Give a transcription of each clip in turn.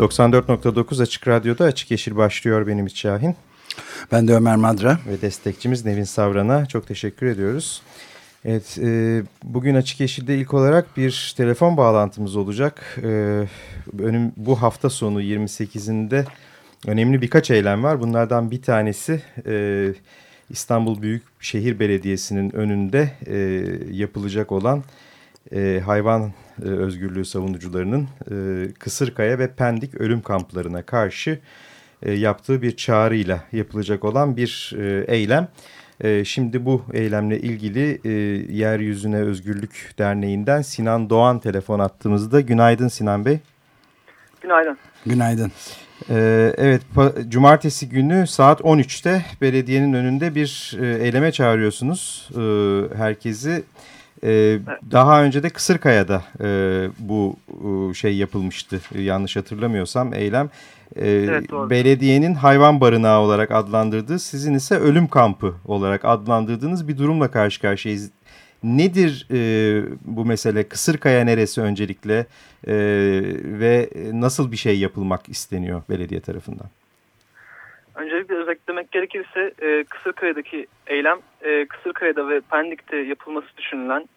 ...94.9 Açık Radyo'da Açık Yeşil başlıyor benim İç Şahin. Ben de Ömer Madra. Ve destekçimiz Nevin Savran'a çok teşekkür ediyoruz. Evet, e, bugün Açık Yeşil'de ilk olarak bir telefon bağlantımız olacak. E, önüm, bu hafta sonu 28'inde önemli birkaç eylem var. Bunlardan bir tanesi e, İstanbul Büyükşehir Belediyesi'nin önünde e, yapılacak olan e, hayvan e, özgürlüğü savunucularının e, Kısırkaya ve Pendik ölüm kamplarına karşı e, yaptığı bir çağrıyla yapılacak olan bir e, eylem. E, şimdi bu eylemle ilgili e, Yeryüzüne Özgürlük Derneği'nden Sinan Doğan telefon attığımızda. Günaydın Sinan Bey. Günaydın. Günaydın. Ee, evet, cumartesi günü saat 13'te belediyenin önünde bir e, eyleme çağırıyorsunuz e, herkesi. E, evet. Daha önce de Kısırkaya'da e, bu e, şey yapılmıştı yanlış hatırlamıyorsam eylem. E, evet, belediyenin hayvan barınağı olarak adlandırdığı sizin ise ölüm kampı olarak adlandırdığınız bir durumla karşı karşıyayız. Nedir e, bu mesele? Kısırkaya neresi öncelikle e, ve nasıl bir şey yapılmak isteniyor belediye tarafından? Öncelikle özetlemek gerekirse e, Kısırkaya'daki eylem e, Kısırkaya'da ve Pendik'te yapılması düşünülen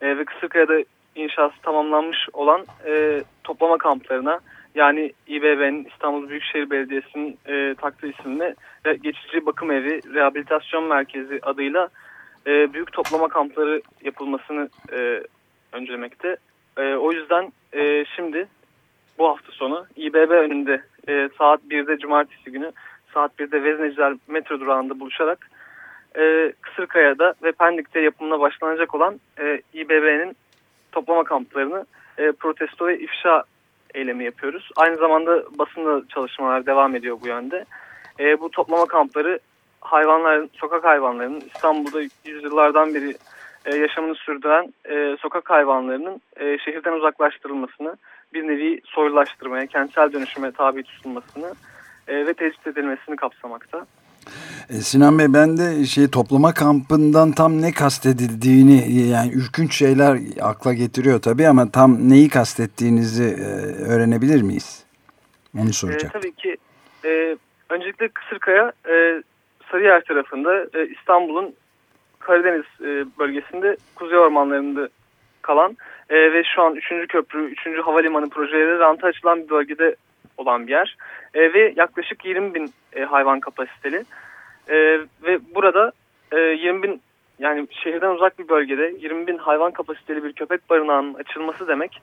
e, ve Kısırkaya'da inşası tamamlanmış olan e, toplama kamplarına yani İBB'nin İstanbul Büyükşehir Belediyesi'nin e, takdir isimli geçici bakım evi rehabilitasyon merkezi adıyla e, büyük toplama kampları yapılmasını e, öncelemekte. E, o yüzden e, şimdi bu hafta sonu İBB önünde e, saat 1'de cumartesi günü saat 1'de Vezneciler metro durağında buluşarak e, Kısırkaya'da ve Pendik'te yapımına başlanacak olan e, İBB'nin toplama kamplarını e, protesto ve ifşa eylemi yapıyoruz. Aynı zamanda basında çalışmalar devam ediyor bu yönde. E, bu toplama kampları hayvanlar, sokak hayvanlarının İstanbul'da yüzyıllardan beri e, yaşamını sürdüren e, sokak hayvanlarının e, şehirden uzaklaştırılmasını, bir nevi soylulaştırmaya, kentsel dönüşüme tabi tutulmasını e, ve tecrit edilmesini kapsamakta. E, Sinan Bey ben de şey toplama kampından tam ne kastedildiğini yani ürkünç şeyler akla getiriyor tabii ama tam neyi kastettiğinizi e, öğrenebilir miyiz? Onu soracağım. E, tabii ki. E, öncelikle Kısırkaya e, Sarıyer tarafında e, İstanbul'un Karadeniz e, bölgesinde kuzey ormanlarında kalan e, ve şu an 3. köprü, 3. havalimanı projeleri ranta açılan bir bölgede olan bir yer. E, ve yaklaşık 20 bin e, hayvan kapasiteli. E, ve burada e, 20 bin yani şehirden uzak bir bölgede 20 bin hayvan kapasiteli bir köpek barınağının açılması demek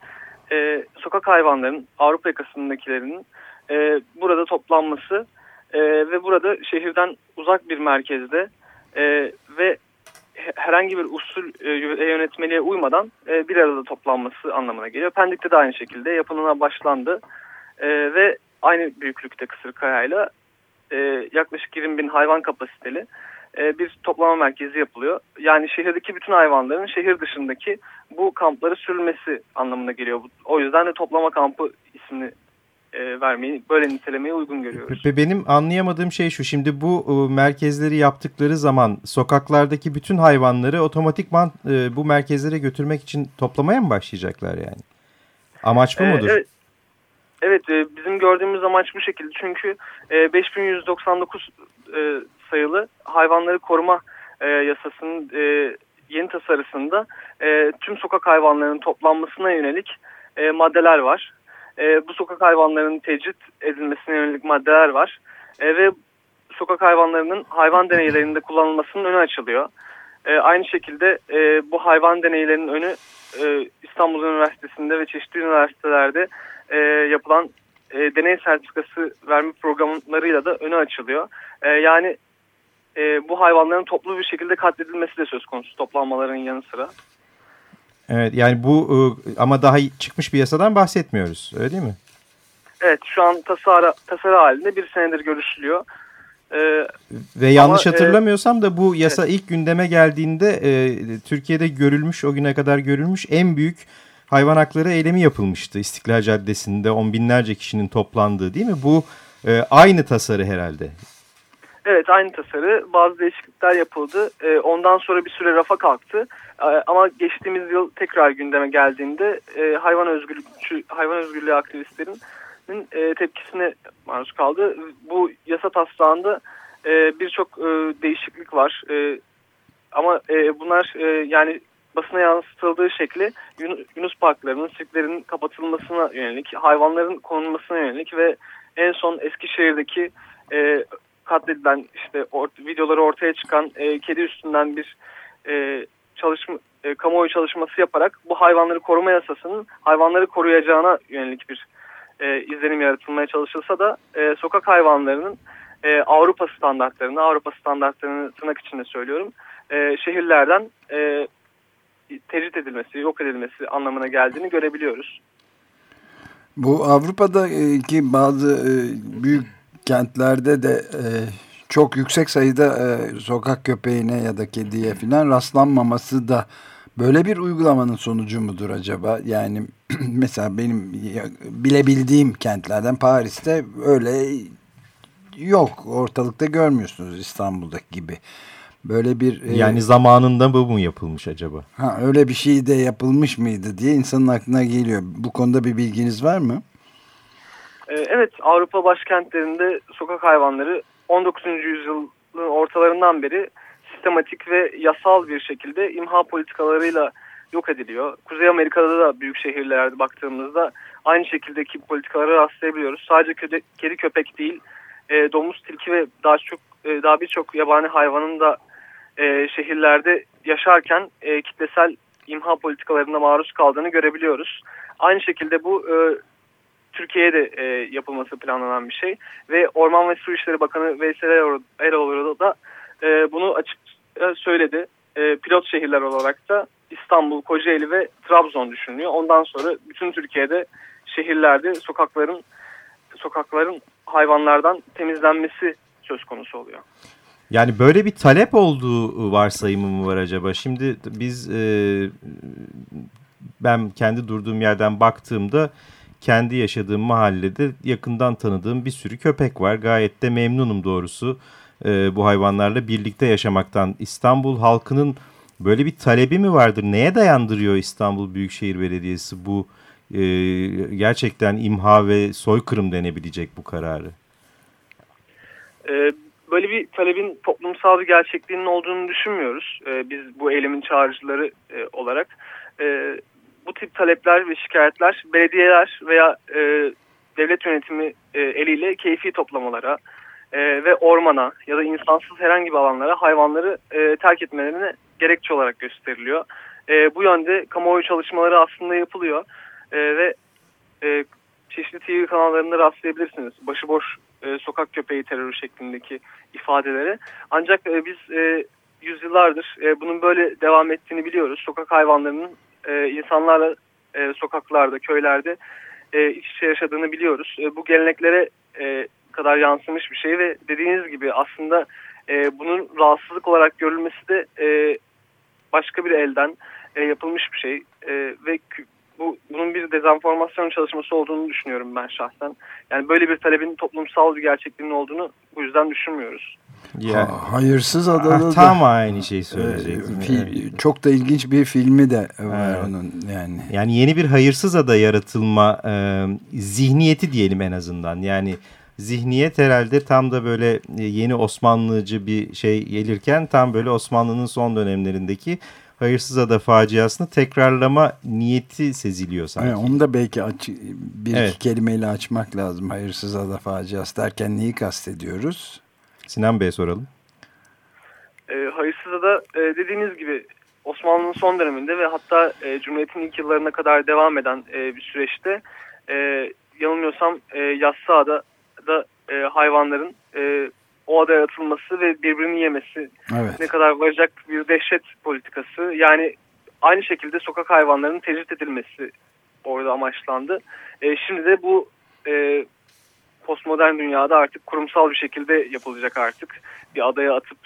e, sokak hayvanların Avrupa yakasındakilerinin e, burada toplanması e, ve burada şehirden uzak bir merkezde e, ve herhangi bir usul e, yönetmeliğe uymadan e, bir arada toplanması anlamına geliyor. Pendik'te de aynı şekilde yapımına başlandı e, ve aynı büyüklükte Kısırkaya'yla e, yaklaşık 20 bin hayvan kapasiteli e, bir toplama merkezi yapılıyor. Yani şehirdeki bütün hayvanların şehir dışındaki bu kampları sürülmesi anlamına geliyor. O yüzden de toplama kampı ismini e, vermeyi, böyle nitelemeye uygun görüyoruz. Benim anlayamadığım şey şu. Şimdi bu e, merkezleri yaptıkları zaman sokaklardaki bütün hayvanları otomatikman e, bu merkezlere götürmek için toplamaya mı başlayacaklar yani? Amaç bu mudur? Evet. Evet bizim gördüğümüz amaç bu şekilde. Çünkü 5199 sayılı hayvanları koruma yasasının yeni tasarısında tüm sokak hayvanlarının toplanmasına yönelik maddeler var e, bu sokak hayvanlarının tecrit edilmesine yönelik maddeler var. E, ve sokak hayvanlarının hayvan deneylerinde kullanılmasının önü açılıyor. E, aynı şekilde e, bu hayvan deneylerinin önü e, İstanbul Üniversitesi'nde ve çeşitli üniversitelerde e, yapılan e, deney sertifikası verme programlarıyla da önü açılıyor. E, yani e, bu hayvanların toplu bir şekilde katledilmesi de söz konusu toplanmaların yanı sıra. Evet yani bu ıı, ama daha çıkmış bir yasadan bahsetmiyoruz öyle değil mi? Evet şu an tasarı, tasarı halinde bir senedir görüşülüyor. Ee, Ve yanlış ama, e, hatırlamıyorsam da bu yasa evet. ilk gündeme geldiğinde e, Türkiye'de görülmüş o güne kadar görülmüş en büyük hayvan hakları eylemi yapılmıştı. İstiklal Caddesi'nde on binlerce kişinin toplandığı değil mi? Bu e, aynı tasarı herhalde. Evet aynı tasarı. Bazı değişiklikler yapıldı. E, ondan sonra bir süre rafa kalktı. E, ama geçtiğimiz yıl tekrar gündeme geldiğinde e, hayvan özgürlükçü hayvan özgürlüğü aktivistlerinin e, tepkisine maruz kaldı. Bu yasa taslağında e, birçok e, değişiklik var. E, ama e, bunlar e, yani basına yansıtıldığı şekli Yunus parklarının, sirklerin kapatılmasına yönelik, hayvanların konulmasına yönelik ve en son Eskişehir'deki e, katledilen işte ort videoları ortaya çıkan e, kedi üstünden bir e, çalışma e, kamuoyu çalışması yaparak bu hayvanları koruma yasasının hayvanları koruyacağına yönelik bir e, izlenim yaratılmaya çalışılsa da e, sokak hayvanlarının e, Avrupa standartlarını, Avrupa standartlarını tırnak içinde söylüyorum, e, şehirlerden e, tecrit edilmesi, yok edilmesi anlamına geldiğini görebiliyoruz. Bu Avrupa'daki bazı e, büyük kentlerde de e, çok yüksek sayıda e, sokak köpeğine ya da kediye falan rastlanmaması da böyle bir uygulamanın sonucu mudur acaba? Yani mesela benim bilebildiğim kentlerden Paris'te öyle yok ortalıkta görmüyorsunuz İstanbul'daki gibi. Böyle bir e, yani e, zamanında bu mu yapılmış acaba? Ha öyle bir şey de yapılmış mıydı diye insanın aklına geliyor. Bu konuda bir bilginiz var mı? E, evet Avrupa başkentlerinde sokak hayvanları 19. yüzyılın ortalarından beri sistematik ve yasal bir şekilde imha politikalarıyla yok ediliyor. Kuzey Amerika'da da büyük şehirlerde baktığımızda aynı şekildeki politikalara rastlayabiliyoruz. Sadece kedi köpek değil, e, domuz, tilki ve daha çok e, daha birçok yabani hayvanın da e, şehirlerde yaşarken e, kitlesel imha politikalarına maruz kaldığını görebiliyoruz. Aynı şekilde bu e, Türkiye'de e, yapılması planlanan bir şey ve Orman ve Su İşleri Bakanı Veysel Eroğlu da e, bunu açık söyledi. E, pilot şehirler olarak da İstanbul, Kocaeli ve Trabzon düşünülüyor. Ondan sonra bütün Türkiye'de şehirlerde sokakların sokakların hayvanlardan temizlenmesi söz konusu oluyor. Yani böyle bir talep olduğu varsayımı mı var acaba? Şimdi biz e, ben kendi durduğum yerden baktığımda kendi yaşadığım mahallede yakından tanıdığım bir sürü köpek var. Gayet de memnunum doğrusu e, bu hayvanlarla birlikte yaşamaktan. İstanbul halkının böyle bir talebi mi vardır? Neye dayandırıyor İstanbul Büyükşehir Belediyesi bu e, gerçekten imha ve soykırım denebilecek bu kararı? E, böyle bir talebin toplumsal bir gerçekliğinin olduğunu düşünmüyoruz. E, biz bu eylemin çağrıcıları e, olarak. E, bu tip talepler ve şikayetler belediyeler veya e, devlet yönetimi e, eliyle keyfi toplamalara e, ve ormana ya da insansız herhangi bir alanlara hayvanları e, terk etmelerine gerekçe olarak gösteriliyor. E, bu yönde kamuoyu çalışmaları aslında yapılıyor e, ve e, çeşitli TV kanallarında rastlayabilirsiniz. Başıboş e, sokak köpeği terörü şeklindeki ifadeleri. Ancak e, biz e, yüzyıllardır e, bunun böyle devam ettiğini biliyoruz. Sokak hayvanlarının e, insanlarla e, sokaklarda, köylerde e, iç içe yaşadığını biliyoruz. E, bu geleneklere e, kadar yansımış bir şey ve dediğiniz gibi aslında e, bunun rahatsızlık olarak görülmesi de e, başka bir elden e, yapılmış bir şey e, ve bu bunun bir dezenformasyon çalışması olduğunu düşünüyorum ben şahsen. Yani böyle bir talebin toplumsal bir gerçekliğinin olduğunu bu yüzden düşünmüyoruz. Ya. Ha, hayırsız adada ah, tam aynı şeyi söyleyecektim. E, yani. Çok da ilginç bir filmi de var evet. onun yani. Yani yeni bir hayırsız ada yaratılma e, zihniyeti diyelim en azından. Yani zihniyet herhalde tam da böyle yeni Osmanlıcı bir şey gelirken tam böyle Osmanlı'nın son dönemlerindeki Hayırsız Ada faciasını tekrarlama niyeti seziliyor sanki. Evet, onu da belki aç, bir evet. iki kelimeyle açmak lazım. Hayırsız Ada faciası derken neyi kastediyoruz? Sinan Bey'e soralım. E, Hayırsız Ada e, dediğiniz gibi Osmanlı'nın son döneminde ve hatta e, Cumhuriyet'in ilk yıllarına kadar devam eden e, bir süreçte e, yanılmıyorsam e, Yassıada'da e, hayvanların e, o adaya atılması ve birbirini yemesi evet. ne kadar varacak bir dehşet politikası. Yani aynı şekilde sokak hayvanlarının tecrit edilmesi orada amaçlandı. E, şimdi de bu e, postmodern dünyada artık kurumsal bir şekilde yapılacak artık. Bir adaya atıp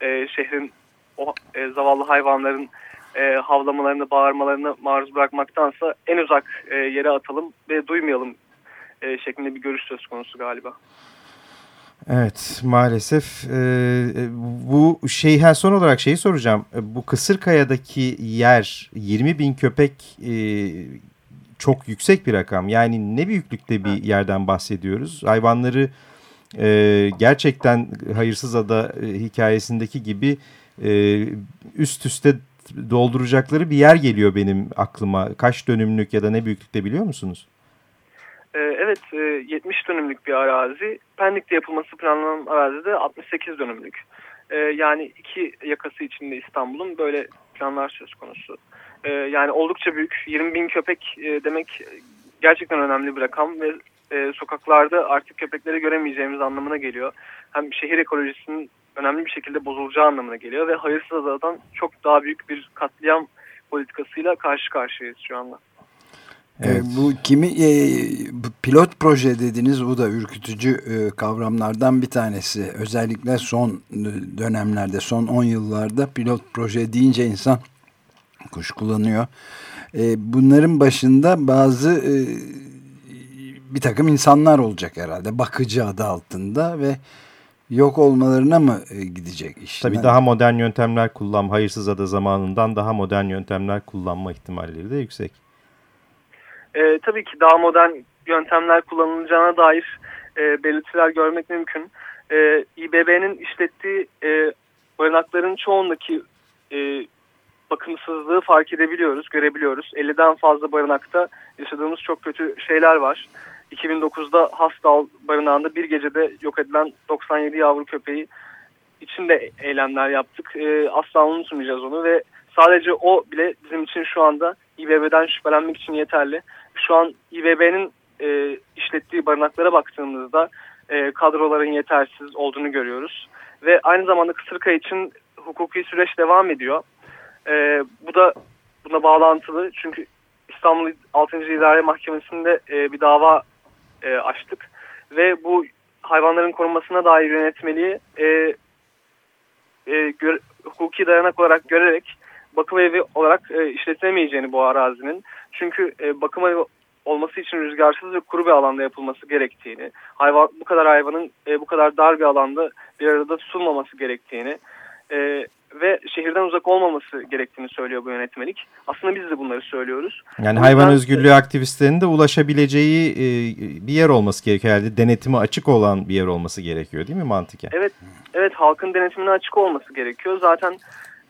e, şehrin o e, zavallı hayvanların e, havlamalarını, bağırmalarını maruz bırakmaktansa en uzak e, yere atalım ve duymayalım e, şeklinde bir görüş söz konusu galiba. Evet maalesef e, bu şey ha, son olarak şeyi soracağım. Bu Kısırkaya'daki yer 20 bin köpek e, çok yüksek bir rakam. Yani ne büyüklükte bir yerden bahsediyoruz? Hayvanları e, gerçekten Hayırsız Ada e, hikayesindeki gibi e, üst üste dolduracakları bir yer geliyor benim aklıma. Kaç dönümlük ya da ne büyüklükte biliyor musunuz? Ee, evet, 70 e, dönümlük bir arazi. Pendik'te yapılması planlanan arazide 68 dönümlük. Ee, yani iki yakası içinde İstanbul'un böyle planlar söz konusu. Ee, yani oldukça büyük. 20 bin köpek e, demek gerçekten önemli bir rakam ve e, sokaklarda artık köpekleri göremeyeceğimiz anlamına geliyor. Hem şehir ekolojisinin önemli bir şekilde bozulacağı anlamına geliyor ve hayırsız adadan çok daha büyük bir katliam politikasıyla karşı karşıyayız şu anda. Ee, evet. Bu kimi e, pilot proje dediniz bu da ürkütücü e, kavramlardan bir tanesi. Özellikle son dönemlerde son 10 yıllarda pilot proje deyince insan kuşkulanıyor. E, bunların başında bazı e, bir takım insanlar olacak herhalde bakıcı adı altında ve yok olmalarına mı e, gidecek iş? Tabii daha modern yöntemler kullan, hayırsız ada zamanından daha modern yöntemler kullanma ihtimalleri de yüksek. E, tabii ki daha modern yöntemler kullanılacağına dair e, belirtiler görmek mümkün. E, İBB'nin işlettiği e, barınakların çoğundaki e, bakımsızlığı fark edebiliyoruz, görebiliyoruz. 50'den fazla barınakta yaşadığımız çok kötü şeyler var. 2009'da Hasdal barınağında bir gecede yok edilen 97 yavru köpeği için de eylemler yaptık. E, asla unutmayacağız onu ve sadece o bile bizim için şu anda İBB'den şüphelenmek için yeterli. Şu an İBB'nin e, işlettiği barınaklara baktığımızda e, kadroların yetersiz olduğunu görüyoruz. Ve aynı zamanda Kısırkay için hukuki süreç devam ediyor. E, bu da buna bağlantılı çünkü İstanbul 6. İdare Mahkemesi'nde e, bir dava e, açtık. Ve bu hayvanların korunmasına dair yönetmeliği e, e, gör, hukuki dayanak olarak görerek bakım evi olarak e, işletilemeyeceğini bu arazinin. Çünkü e, bakım evi olması için rüzgarsız ve kuru bir alanda yapılması gerektiğini, hayvan bu kadar hayvanın e, bu kadar dar bir alanda bir arada tutulmaması gerektiğini e, ve şehirden uzak olmaması gerektiğini söylüyor bu yönetmelik. Aslında biz de bunları söylüyoruz. Yani hayvan özgürlüğü aktivistlerinin de ulaşabileceği e, bir yer olması gerekiyor herhalde. Denetimi açık olan bir yer olması gerekiyor değil mi mantıken? Evet, evet halkın denetimine açık olması gerekiyor. Zaten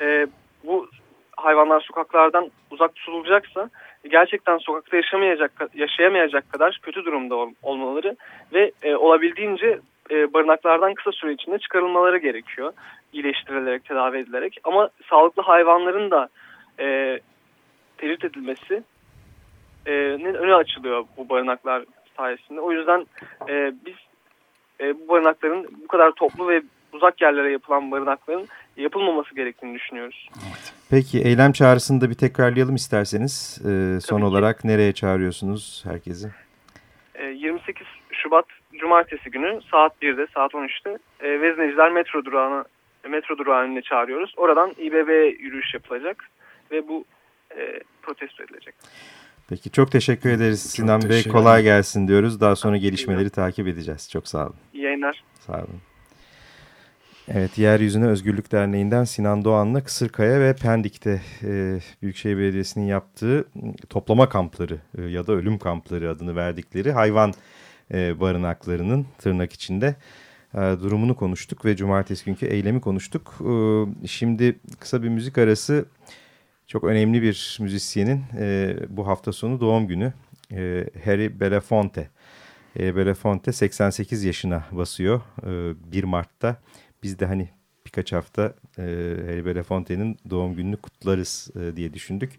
e, bu hayvanlar sokaklardan uzak tutulacaksa gerçekten sokakta yaşamayacak yaşayamayacak kadar kötü durumda ol, olmaları ve e, olabildiğince e, barınaklardan kısa süre içinde çıkarılmaları gerekiyor. iyileştirilerek, tedavi edilerek. Ama sağlıklı hayvanların da e, tecrit edilmesi e, önü açılıyor bu barınaklar sayesinde. O yüzden e, biz e, bu barınakların bu kadar toplu ve uzak yerlere yapılan barınakların yapılmaması gerektiğini düşünüyoruz. Peki eylem çağrısını da bir tekrarlayalım isterseniz. Ee, son olarak nereye çağırıyorsunuz herkesi? Ee, 28 Şubat Cumartesi günü saat 1'de saat 13'te e, Vezneciler metro durağına metro durağı önüne çağırıyoruz. Oradan İBB yürüyüş yapılacak ve bu e, protesto edilecek. Peki çok teşekkür ederiz çok Sinan Bey. Kolay gelsin diyoruz. Daha sonra gelişmeleri takip edeceğiz. Çok sağ olun. İyi yayınlar. Sağ olun. Evet, Yeryüzüne Özgürlük Derneği'nden Sinan Doğan'la Kısırkaya ve Pendik'te e, Büyükşehir Belediyesi'nin yaptığı toplama kampları e, ya da ölüm kampları adını verdikleri hayvan e, barınaklarının tırnak içinde e, durumunu konuştuk ve cumartesi günkü eylemi konuştuk. E, şimdi kısa bir müzik arası çok önemli bir müzisyenin e, bu hafta sonu doğum günü e, Harry Belafonte. E, Belafonte 88 yaşına basıyor e, 1 Mart'ta. Biz de hani birkaç hafta e, Harry Belafonte'nin doğum gününü kutlarız e, diye düşündük.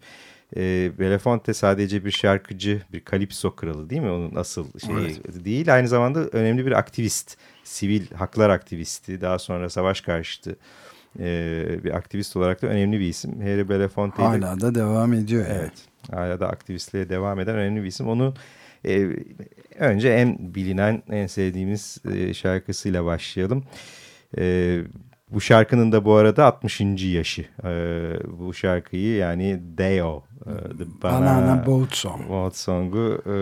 E, Belafonte sadece bir şarkıcı, bir kalipso kralı değil mi? Onun asıl şeyi evet. değil. Aynı zamanda önemli bir aktivist, sivil haklar aktivisti. Daha sonra savaş karşıtı e, bir aktivist olarak da önemli bir isim. Harry Belafonte hala da devam ediyor. Evet. Yani. Hala da aktivistliğe devam eden önemli bir isim. Onu E, önce en bilinen, en sevdiğimiz e, şarkısıyla başlayalım. E, bu şarkının da bu arada 60. yaşı. E, bu şarkıyı yani Deo, e, The Banana, Banana Boat Song. Boat Song'u e,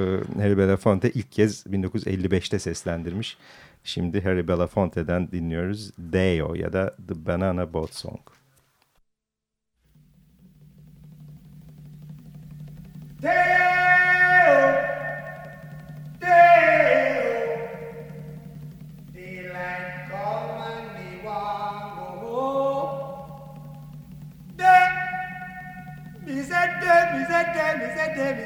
Harry Belafonte ilk kez 1955'te seslendirmiş. Şimdi Harry Belafonte'den dinliyoruz Deo ya da The Banana Boat Song.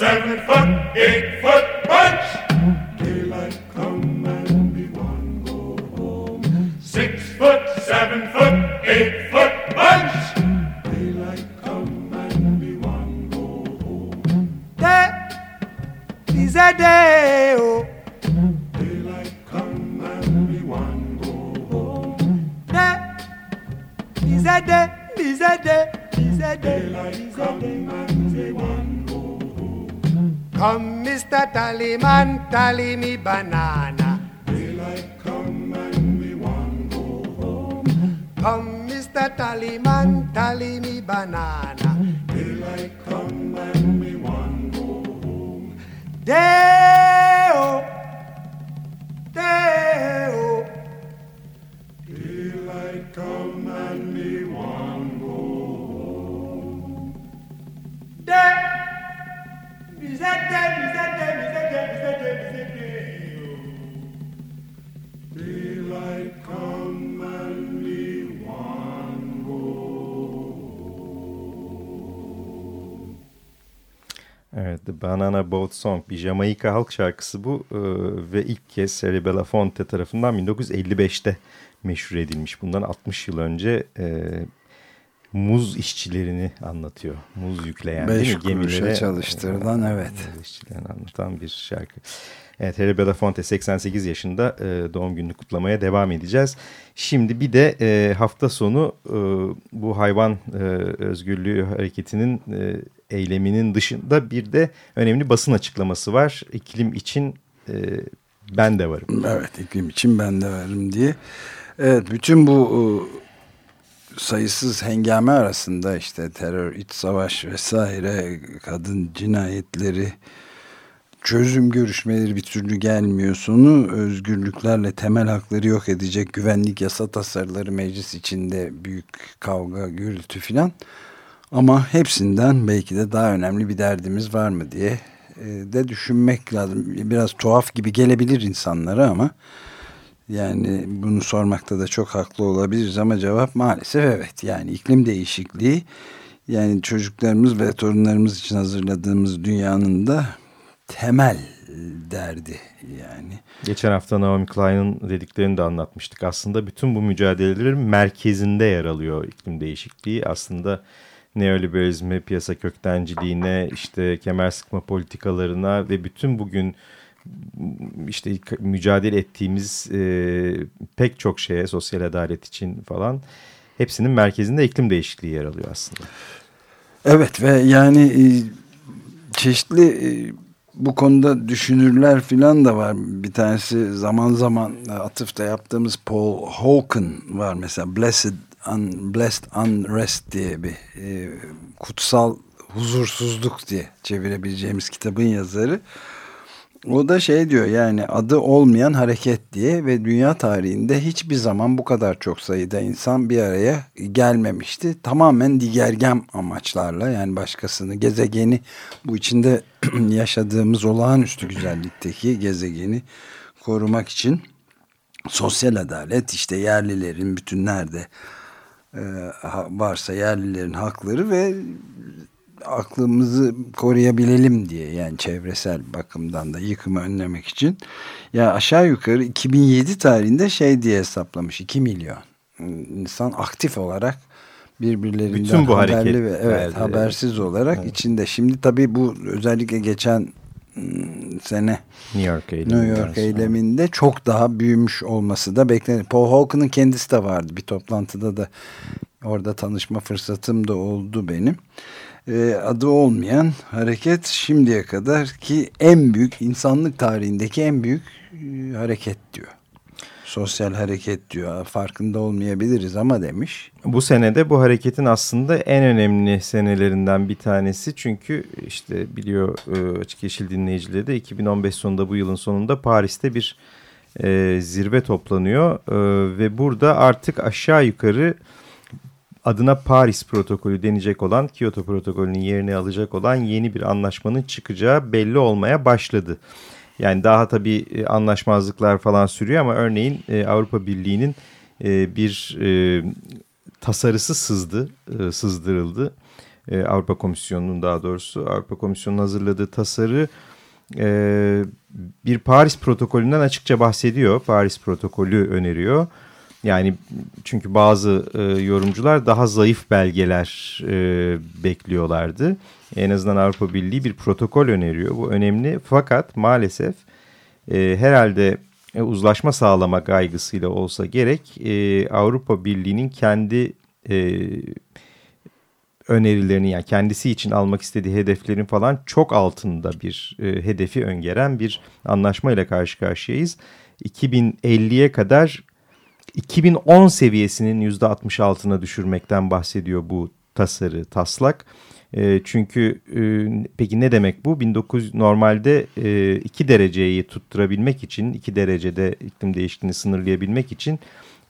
seven foot, eight The Banana Boat Song bir Jamaika halk şarkısı bu ee, ve ilk kez Harry Belafonte tarafından 1955'te meşhur edilmiş. Bundan 60 yıl önce e, muz işçilerini anlatıyor. Muz yükleyen Beş değil mi? Gemilere çalıştırılan evet. Muz işçilerini anlatan bir şarkı. Evet Harry Belafonte 88 yaşında e, doğum gününü kutlamaya devam edeceğiz. Şimdi bir de e, hafta sonu e, bu hayvan e, özgürlüğü hareketinin e, eyleminin dışında bir de önemli basın açıklaması var. İklim için e, ben de varım. Evet iklim için ben de varım diye. Evet bütün bu sayısız hengame arasında işte terör, iç savaş vesaire, kadın cinayetleri, çözüm görüşmeleri bir türlü gelmiyor. Sonu özgürlüklerle temel hakları yok edecek güvenlik yasa tasarıları meclis içinde büyük kavga, gürültü filan. Ama hepsinden belki de daha önemli bir derdimiz var mı diye e, de düşünmek lazım. Biraz tuhaf gibi gelebilir insanlara ama yani bunu sormakta da çok haklı olabiliriz ama cevap maalesef evet. Yani iklim değişikliği yani çocuklarımız ve torunlarımız için hazırladığımız dünyanın da temel derdi yani. Geçen hafta Naomi Klein'in dediklerini de anlatmıştık. Aslında bütün bu mücadelelerin merkezinde yer alıyor iklim değişikliği. Aslında neoliberalizme, piyasa köktenciliğine, işte kemer sıkma politikalarına ve bütün bugün işte mücadele ettiğimiz e, pek çok şeye sosyal adalet için falan hepsinin merkezinde iklim değişikliği yer alıyor aslında. Evet ve yani e, çeşitli e, bu konuda düşünürler filan da var. Bir tanesi zaman zaman atıfta yaptığımız Paul Hawken var mesela Blessed, Un, Blessed Unrest diye bir e, kutsal huzursuzluk diye çevirebileceğimiz kitabın yazarı. O da şey diyor yani adı olmayan hareket diye ve dünya tarihinde hiçbir zaman bu kadar çok sayıda insan bir araya gelmemişti. Tamamen digergem amaçlarla yani başkasını gezegeni bu içinde yaşadığımız olağanüstü güzellikteki gezegeni korumak için sosyal adalet işte yerlilerin bütün nerede e, varsa yerlilerin hakları ve aklımızı koruyabilelim diye yani çevresel bakımdan da yıkımı önlemek için ya aşağı yukarı 2007 tarihinde şey diye hesaplamış 2 milyon insan aktif olarak birbirlerinden Bütün bu haberli ve evet verdi. habersiz olarak evet. içinde. Şimdi tabii bu özellikle geçen sene New York, New York eyleminde çok daha büyümüş olması da beklenir. Paul Hawken'ın kendisi de vardı bir toplantıda da orada tanışma fırsatım da oldu benim e, adı olmayan hareket şimdiye kadar ki en büyük insanlık tarihindeki en büyük e, hareket diyor. Sosyal hareket diyor. Farkında olmayabiliriz ama demiş. Bu senede bu hareketin aslında en önemli senelerinden bir tanesi. Çünkü işte biliyor e, Açık Yeşil dinleyicileri de 2015 sonunda bu yılın sonunda Paris'te bir e, zirve toplanıyor. E, ve burada artık aşağı yukarı adına Paris protokolü denecek olan Kyoto protokolünün yerini alacak olan yeni bir anlaşmanın çıkacağı belli olmaya başladı. Yani daha tabii e, anlaşmazlıklar falan sürüyor ama örneğin e, Avrupa Birliği'nin e, bir tasarısı sızdı, sızdırıldı. Avrupa Komisyonu'nun daha doğrusu Avrupa Komisyonu'nun hazırladığı tasarı bir Paris protokolünden açıkça bahsediyor. Paris protokolü öneriyor. Yani çünkü bazı e, yorumcular daha zayıf belgeler e, bekliyorlardı. En azından Avrupa Birliği bir protokol öneriyor. Bu önemli fakat maalesef e, herhalde e, uzlaşma sağlama kaygısıyla olsa gerek e, Avrupa Birliği'nin kendi e, önerilerini yani kendisi için almak istediği hedeflerin falan çok altında bir e, hedefi öngören bir anlaşmayla karşı karşıyayız. 2050'ye kadar 2010 seviyesinin %66'ına düşürmekten bahsediyor bu tasarı, taslak. E, çünkü e, peki ne demek bu? 1900 normalde e, 2 dereceyi tutturabilmek için, 2 derecede iklim değişikliğini sınırlayabilmek için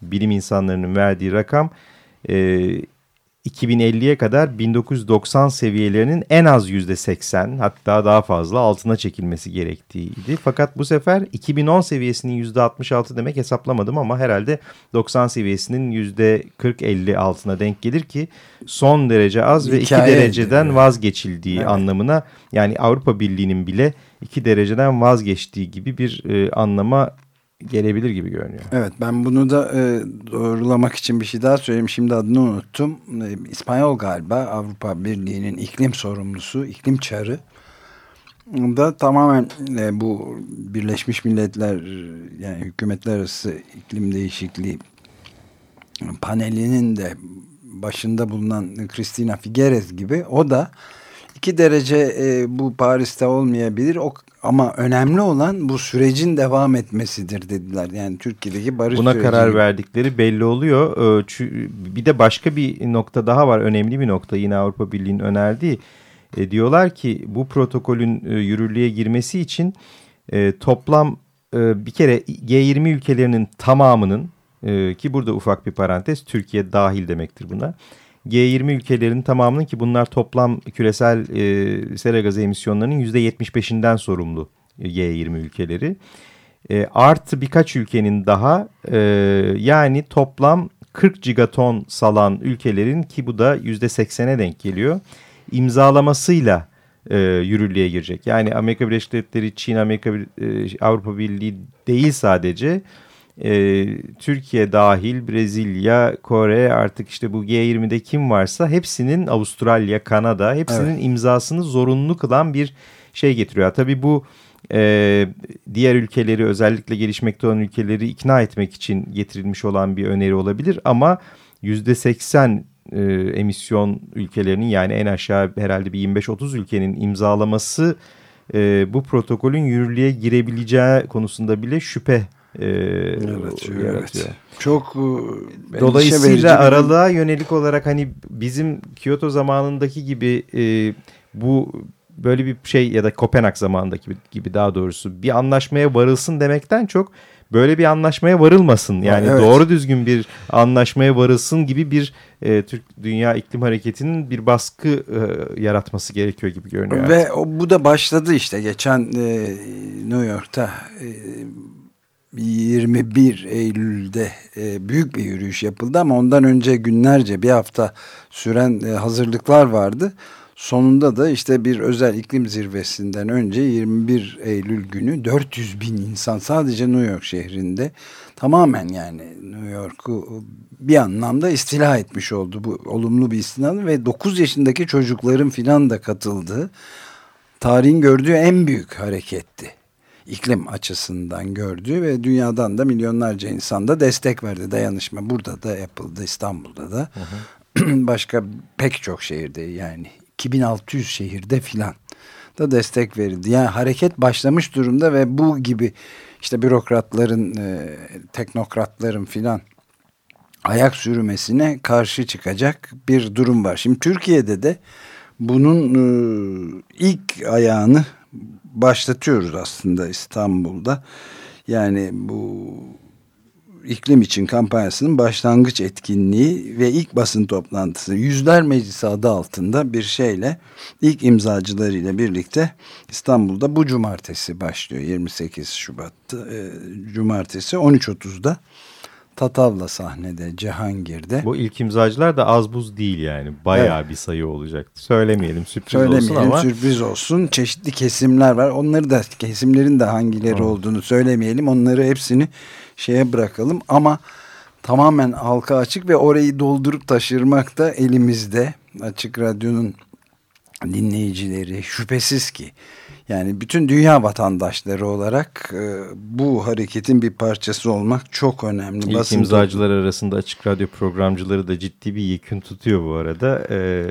bilim insanlarının verdiği rakam e, 2050'ye kadar 1990 seviyelerinin en az %80 hatta daha fazla altına çekilmesi gerektiğiydi. Fakat bu sefer 2010 seviyesinin %66 demek hesaplamadım ama herhalde 90 seviyesinin %40-50 altına denk gelir ki son derece az ve 2 dereceden vazgeçildiği evet. anlamına yani Avrupa Birliği'nin bile 2 dereceden vazgeçtiği gibi bir e, anlama gelebilir gibi görünüyor. Evet ben bunu da e, doğrulamak için bir şey daha söyleyeyim. Şimdi adını unuttum. E, İspanyol galiba Avrupa Birliği'nin iklim sorumlusu, iklim çarı da tamamen e, bu Birleşmiş Milletler yani hükümetler arası iklim değişikliği panelinin de başında bulunan Cristina Figueres gibi o da iki derece e, bu Paris'te olmayabilir. O ama önemli olan bu sürecin devam etmesidir dediler. Yani Türkiye'deki barış Buna süreci. karar verdikleri belli oluyor. Ee, bir de başka bir nokta daha var. Önemli bir nokta yine Avrupa Birliği'nin önerdiği. E, diyorlar ki bu protokolün e, yürürlüğe girmesi için e, toplam e, bir kere G20 ülkelerinin tamamının e, ki burada ufak bir parantez Türkiye dahil demektir buna. G20 ülkelerinin tamamının ki bunlar toplam küresel e, sera gazı emisyonlarının %75'inden sorumlu e, G20 ülkeleri. E, artı birkaç ülkenin daha e, yani toplam 40 gigaton salan ülkelerin ki bu da %80'e denk geliyor imzalamasıyla e, yürürlüğe girecek. Yani Amerika Birleşik Devletleri, Çin, Amerika e, Avrupa Birliği değil sadece e, Türkiye dahil Brezilya, Kore artık işte bu G20'de kim varsa hepsinin Avustralya, Kanada hepsinin evet. imzasını zorunlu kılan bir şey getiriyor. Tabii bu e, diğer ülkeleri özellikle gelişmekte olan ülkeleri ikna etmek için getirilmiş olan bir öneri olabilir ama yüzde seksen e, emisyon ülkelerinin yani en aşağı herhalde bir 25-30 ülkenin imzalaması e, bu protokolün yürürlüğe girebileceği konusunda bile şüphe e, yaratıyor. Evet. Çok e, Dolayısıyla aralığa yönelik olarak hani bizim Kyoto zamanındaki gibi e, bu böyle bir şey ya da Kopenhag zamanındaki gibi daha doğrusu bir anlaşmaya varılsın demekten çok böyle bir anlaşmaya varılmasın. Yani evet. doğru düzgün bir anlaşmaya varılsın gibi bir e, Türk Dünya İklim Hareketi'nin bir baskı e, yaratması gerekiyor gibi görünüyor. Ve o, bu da başladı işte geçen e, New York'ta e, 21 Eylül'de e, büyük bir yürüyüş yapıldı ama ondan önce günlerce bir hafta süren e, hazırlıklar vardı. Sonunda da işte bir özel iklim zirvesinden önce 21 Eylül günü 400 bin insan sadece New York şehrinde tamamen yani New York'u bir anlamda istila etmiş oldu. Bu olumlu bir istila ve 9 yaşındaki çocukların filan da katıldığı tarihin gördüğü en büyük hareketti. İklim açısından gördüğü ve dünyadan da milyonlarca insan da destek verdi. Dayanışma burada da yapıldı İstanbul'da da. Hı hı. Başka pek çok şehirde yani 2600 şehirde filan da destek verildi. Yani hareket başlamış durumda ve bu gibi işte bürokratların, e, teknokratların filan ayak sürmesine karşı çıkacak bir durum var. Şimdi Türkiye'de de bunun e, ilk ayağını başlatıyoruz aslında İstanbul'da. Yani bu iklim için kampanyasının başlangıç etkinliği ve ilk basın toplantısı Yüzler Meclisi adı altında bir şeyle ilk imzacılarıyla birlikte İstanbul'da bu cumartesi başlıyor 28 Şubat e, cumartesi 13.30'da Tatavla sahnede Cihangir'de. Bu ilk imzacılar da az buz değil yani. Bayağı evet. bir sayı olacak. Söylemeyelim sürpriz Söylemeyelim, olsun ama. sürpriz olsun. Çeşitli kesimler var. Onları da kesimlerin de hangileri Hı. olduğunu söylemeyelim. Onları hepsini şeye bırakalım ama tamamen halka açık ve orayı doldurup taşırmak da elimizde. Açık Radyo'nun dinleyicileri şüphesiz ki yani bütün dünya vatandaşları olarak e, bu hareketin bir parçası olmak çok önemli. İlk Basın imzacılar arasında Açık Radyo programcıları da ciddi bir yekün tutuyor bu arada. E,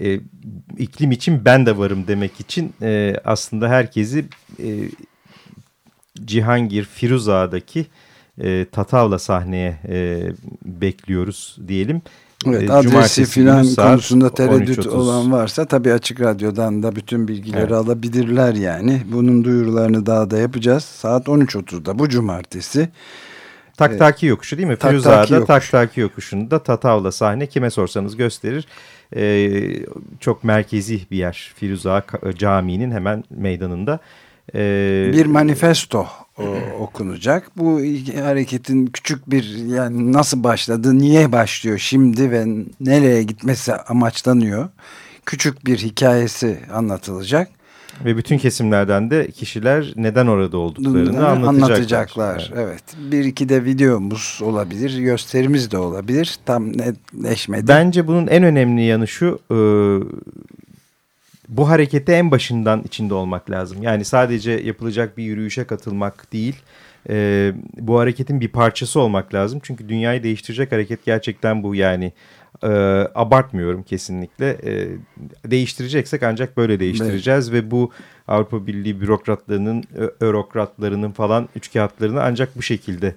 e, iklim için ben de varım demek için e, aslında herkesi e, Cihangir Firuza'daki e, Tatavla sahneye e, bekliyoruz diyelim. Evet, e, adresi filan konusunda tereddüt olan varsa tabii Açık Radyo'dan da bütün bilgileri evet. alabilirler yani. Bunun duyurularını daha da yapacağız. Saat 13.30'da bu cumartesi. Taktaki yokuşu değil mi? Tak, Firuza'da yokuş. Taktaki yokuşunda Tatavla sahne kime sorsanız gösterir. Ee, çok merkezi bir yer Firuza Camii'nin hemen meydanında. Ee, bir manifesto o, okunacak. Bu hareketin küçük bir yani nasıl başladı, niye başlıyor şimdi ve nereye gitmesi amaçlanıyor. Küçük bir hikayesi anlatılacak. Ve bütün kesimlerden de kişiler neden orada olduklarını anlatacaklar. Anlatacaklar. Evet. Bir iki de videomuz olabilir, gösterimiz de olabilir. Tam netleşmedi. Bence bunun en önemli yanı şu. E, bu harekete en başından içinde olmak lazım. Yani sadece yapılacak bir yürüyüşe katılmak değil, e, bu hareketin bir parçası olmak lazım. Çünkü dünyayı değiştirecek hareket gerçekten bu yani. E, abartmıyorum kesinlikle. E, değiştireceksek ancak böyle değiştireceğiz evet. ve bu Avrupa Birliği bürokratlarının, örokratlarının falan üç kağıtlarını ancak bu şekilde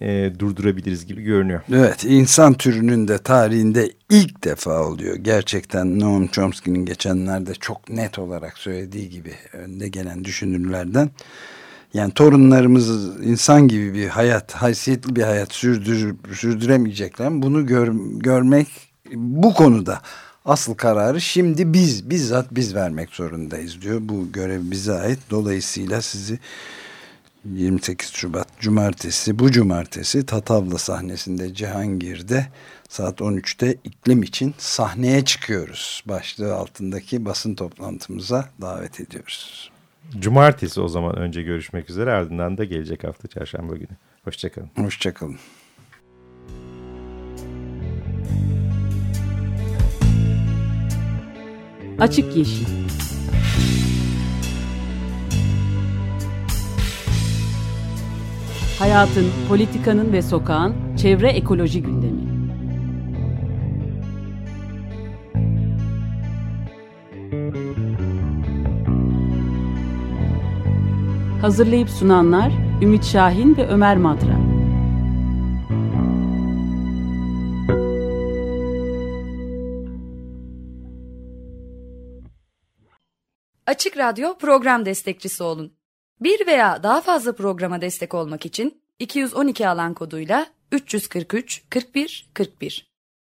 e, durdurabiliriz gibi görünüyor. Evet insan türünün de tarihinde ilk defa oluyor. Gerçekten Noam Chomsky'nin geçenlerde çok net olarak söylediği gibi önde gelen düşünürlerden yani torunlarımız insan gibi bir hayat, haysiyetli bir hayat sürdür, sürdüremeyecekler. Bunu gör, görmek bu konuda asıl kararı şimdi biz, bizzat biz vermek zorundayız diyor. Bu görev bize ait. Dolayısıyla sizi 28 Şubat Cumartesi bu Cumartesi Tatavla sahnesinde Cihangir'de saat 13'te iklim için sahneye çıkıyoruz. Başlığı altındaki basın toplantımıza davet ediyoruz. Cumartesi o zaman önce görüşmek üzere ardından da gelecek hafta çarşamba günü. Hoşçakalın. Hoşçakalın. Açık Yeşil Hayatın, politikanın ve sokağın çevre ekoloji gündemi. Hazırlayıp sunanlar Ümit Şahin ve Ömer Madra. Açık Radyo program destekçisi olun. Bir veya daha fazla programa destek olmak için 212 alan koduyla 343 41 41